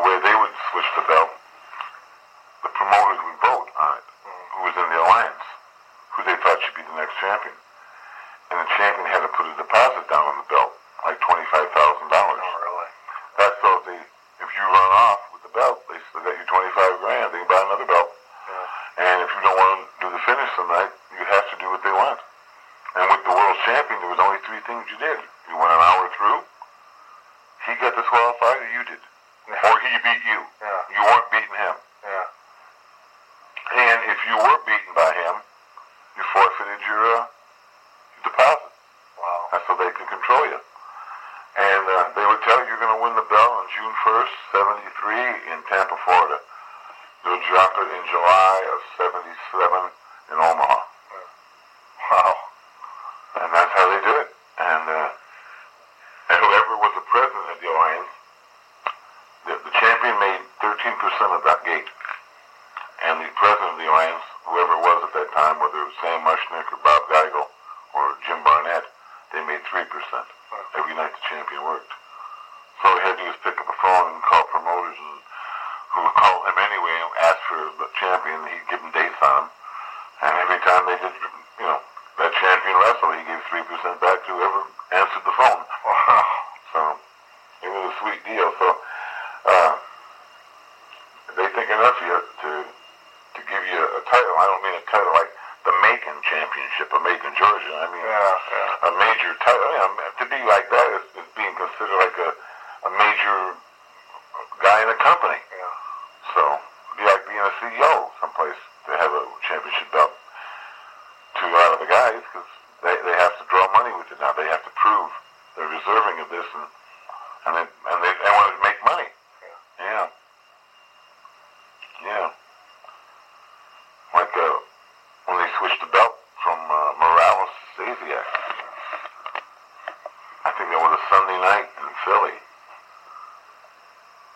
the way they would switch the belt, the promoters would vote on it, mm. who was in the alliance, who they thought should be the next champion. And the champion had to put a deposit down on the belt, like $25,000. Oh, really? That's so if, they, if you run off with the belt, they still got you 25 grand, they can buy another belt. Yeah. And if you don't want to do the finish tonight, you have to do what they want. And with the world champion, there was only three things you did. You went an hour through, he got disqualified, or you did. He beat you. Yeah. You weren't beating him. Yeah. And if you were beaten by him, you forfeited your, uh, your deposit. Wow. That's so they can control you. And uh, they would tell you you're going to win the belt on June 1st, 73 in Tampa, Florida. They'll drop it in July of 77 in Omaha. Wow. And that's how they do it. And, uh, and whoever was the president of the alliance, the, the champion made 13% of that gate. And the president of the alliance, whoever it was at that time, whether it was Sam Muchnick or Bob Geigel or Jim Barnett, they made 3% every night the champion worked. So all he had to do was pick up the phone and call promoters and who would call him anyway and ask for the champion. He'd give them dates on him. And every time they did, you know, that champion wrestle, he gave 3% back to whoever answered the phone. Wow. So it was a sweet deal. So enough you to to give you a title. I don't mean a title like the Macon Championship of Macon, Georgia. I mean Yeah, yeah. a major title. You know, to be like that is, is being considered like a, a major guy in a company. Yeah. So it'd be like being a CEO someplace to have a championship belt to a lot of the guys because they, they have to draw money with it now. They have to prove they're deserving of this and and they, and they, they want to make money. Yeah. Yeah. Like uh, when they switched the belt from uh, Morales Stasiak. I think that was a Sunday night in Philly.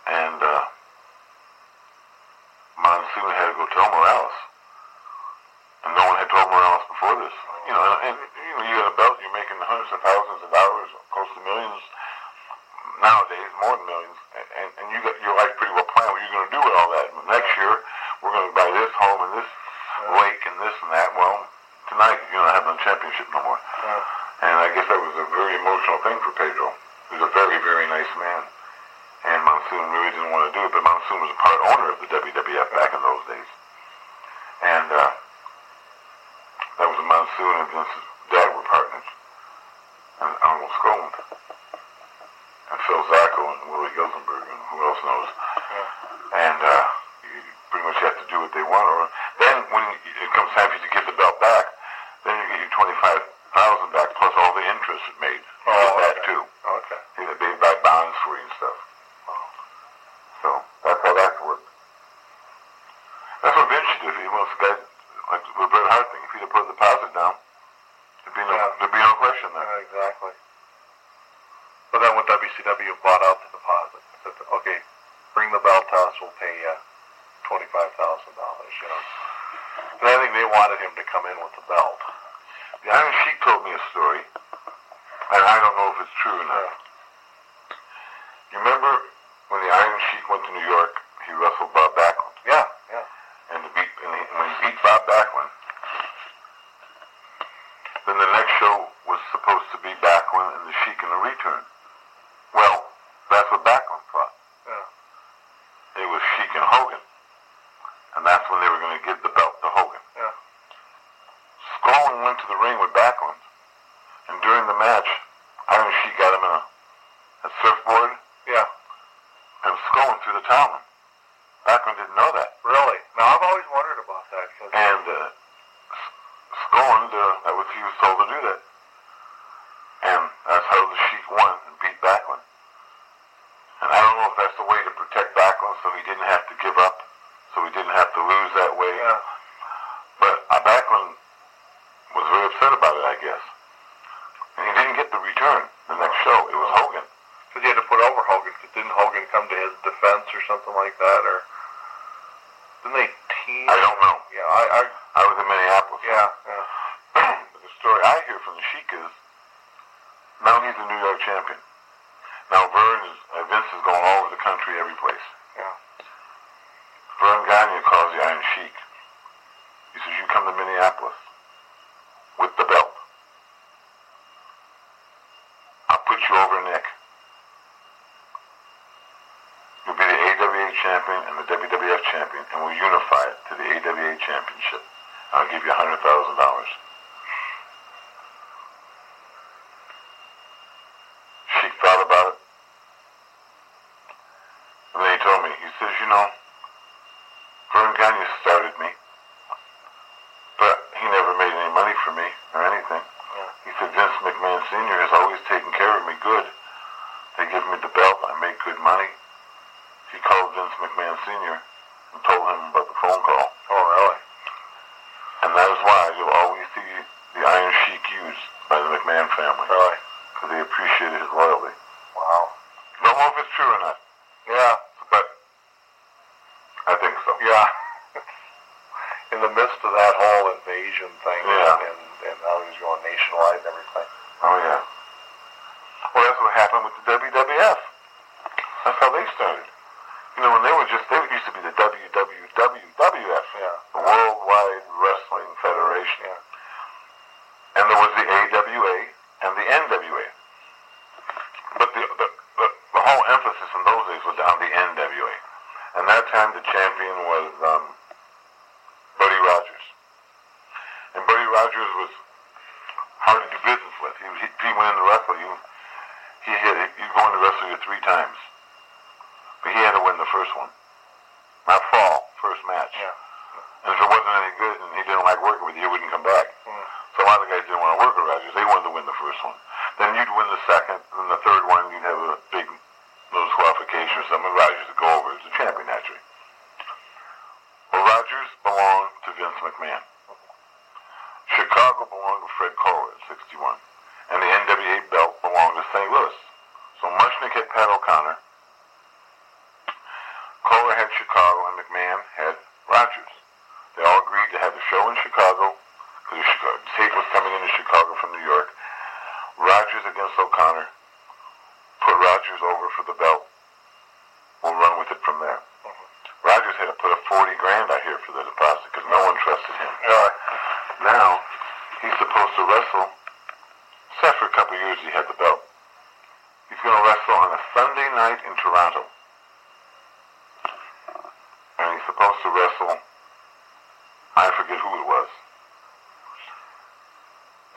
And uh, Monsoon had to go tell Morales. And no one had told Morales before this. You know, and, and you know, you got a belt, you're making hundreds of thousands of dollars, close to millions nowadays, more than millions. And, and, and you got your life pretty well planned. What you're going to do with all that? Next year, we're going to buy this home and this lake and this and that. Well, tonight you're not having a championship no more. Yeah. And I guess that was a very emotional thing for Pedro. He was a very, very nice man. And Monsoon really didn't want to do it, but Monsoon was a part owner of the WWF back in those days. And uh, that was a Monsoon and Vince's dad were partners. And Arnold Skaaland. And Phil Zacko and Willie Gilzenberg and who else knows. And uh, you pretty much have to do what they want. Or then when it comes time for you to give the belt back, then you get your twenty-five thousand back plus all the interest it made. You Oh, get that okay. too. Okay. You know, they buy bonds for you and stuff. So that's how that worked. That's what Vince should do. If he wants to guy like the Bret Hart thing, if he'd have put a deposit down, there'd be no Yeah. there'd be no question there. Yeah, exactly. But then when WCW bought out the deposit, said, okay, bring the belt to us, we'll pay you twenty-five thousand dollars. You know. And I think they wanted him to come in with the belt. The Iron Sheik told me a story, and I don't know if it's true or not. You remember when the Iron Sheik went to New York, he wrestled Bob Backlund, Yeah, yeah. and, to beat, and he, when he beat Bob Backlund, then the next show was supposed to be Backlund and the Sheik in the return. Well, that's what Backlund thought. Yeah. It was Sheik and Hogan, and that's when they were going to give the belt to Hogan. Yeah. Skaaland went to the ring with Backlund, and during the match, Iron Sheik got him in a, a surfboard Yeah. and Skaaland threw the towel in. Backlund didn't know that. Really? Now I've always wondered about that because And uh, S- Skaaland, uh, that was, he was told to do that. And that's how the Sheik won and beat Backlund. And I don't know if that's the way to protect Backlund so he didn't have to give up, so he didn't have to lose that way. yeah, But uh, Backlund was very upset about it, I guess. And he didn't get the return the next show. It was Hogan. because he had to put over Hogan. Because didn't Hogan come to his defense or something like that, or didn't they team? I don't know. Yeah, I, I I was in Minneapolis. yeah, yeah, but the story I hear from the Sheik is now he's a New York champion. Now Vern is, uh, Vince is going all over the country, every place. yeah. Gagne calls the Iron Sheik. He says, you come to Minneapolis with the belt. I'll put you over Nick. You'll be the AWA champion and the WWF champion, and we'll unify it to the AWA championship. I'll give you a hundred thousand dollars. Sheik thought about it. And then he told me, he says, you know, Vern Gagne started me, but he never made any money for me or anything. Yeah. He said, Vince McMahon Sr. has always taken care of me good. They give me the belt, I make good money. He called Vince Sr. and told him about the phone call. Oh, really? And that is why you'll always see the Iron Sheik used by the McMahon family. Really? Because they appreciated his loyalty. Wow. Don't know if it's true or not, Yeah. but I think so. Yeah. In the midst of that whole invasion thing, Yeah. and, and how he was going nationwide and everything. Oh, yeah. Well, that's what happened with the WWF. That's how they started. You know, when they were just, they used to be the WWWF, Yeah. the Worldwide Wrestling Federation. Yeah. And there was the AWA and the NWA. But the, the, the, the whole emphasis in those days was on the NWA. And that time the champion was um, Buddy Rogers. And Buddy Rogers was hard to do business with. He, he, he went in to wrestle you, he had, he'd go in to wrestle you three times. But he had to win the first one. Not fall, first match. Yeah. And if it wasn't any good and he didn't like working with you, he wouldn't come back. Mm. So a lot of the guys didn't want to work with Rogers. They wanted to win the first one. Then you'd win the second, and the third one you'd have a big little qualification or something. Rogers would go over as the champion naturally. Well, Rogers belonged to Vince McMahon. Chicago belonged to Fred Kohler at 61. And the NWA belt belonged to St. Louis. So Muchnick had Pat O'Connor. Chicago, and McMahon had Rogers. They all agreed to have the show in Chicago because the tape was coming into Chicago from New York. Rogers against O'Connor. Put Rogers over for the belt. We'll run with it from there. Rogers had to put a 40 grand out here for the deposit because no one trusted him. Now, he's supposed to wrestle. Except for a couple years he had the belt. He's going to wrestle on a Sunday night in Toronto. And he's supposed to wrestle, I forget who it was.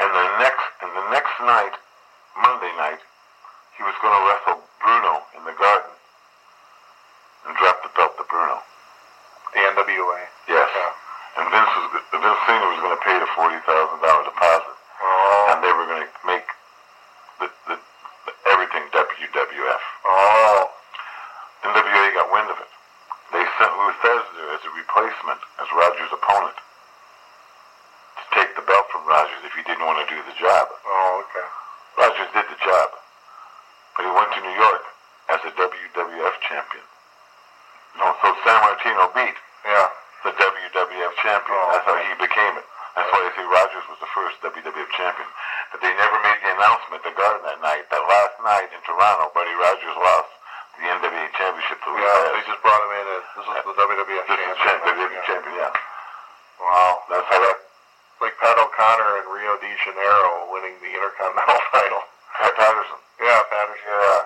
And the next, and the next night, Monday night, he was going to wrestle Bruno in the garden and drop the belt to Bruno. The NWA. Yes. Yeah. And Vince was Vince Senior was going to pay the forty thousand dollar deposit, Oh. and they were going to make the, the, the everything WWF. Oh. NWA got wind of it. They sent Lou Thesder as a replacement, as Rogers' opponent, to take the belt from Rogers if he didn't want to do the job. Oh, okay. Rogers did the job, but he went to New York as a WWF champion. No, so Sammartino beat Yeah. the WWF champion. Oh. That's how he became it. That's why they say Rogers was the first WWF champion. But they never made the announcement the Garden that night. That last night in Toronto, Buddy Rogers lost the NWA championship to Lou Yeah, just brought him in as this is the WWF This is champion. champ, WWF champion, yeah. Wow. That's how that. Like Pat O'Connor in Rio de Janeiro winning the Intercontinental title. Pat Patterson. Yeah, Patterson. Yeah.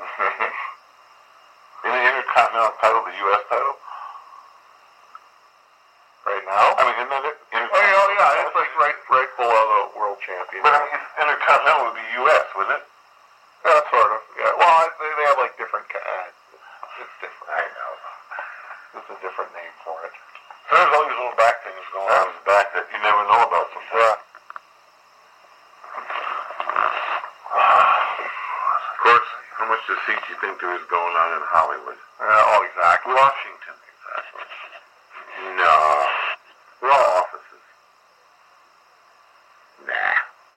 In the Intercontinental title, the U.S. title. Right now? I mean, isn't that it? Oh, yeah, oh, yeah, it's like right, right below the world champion. But I mean, Intercontinental would be U.S., wouldn't it? Yeah, sort of. Yeah. They, they have like different. Uh, it's different. I know. It's a different name for it. There's all these little back things going on in the back that you never know about sometimes. Of course, how much deceit do you think there is going on in Hollywood? Uh, oh, exactly. Washington.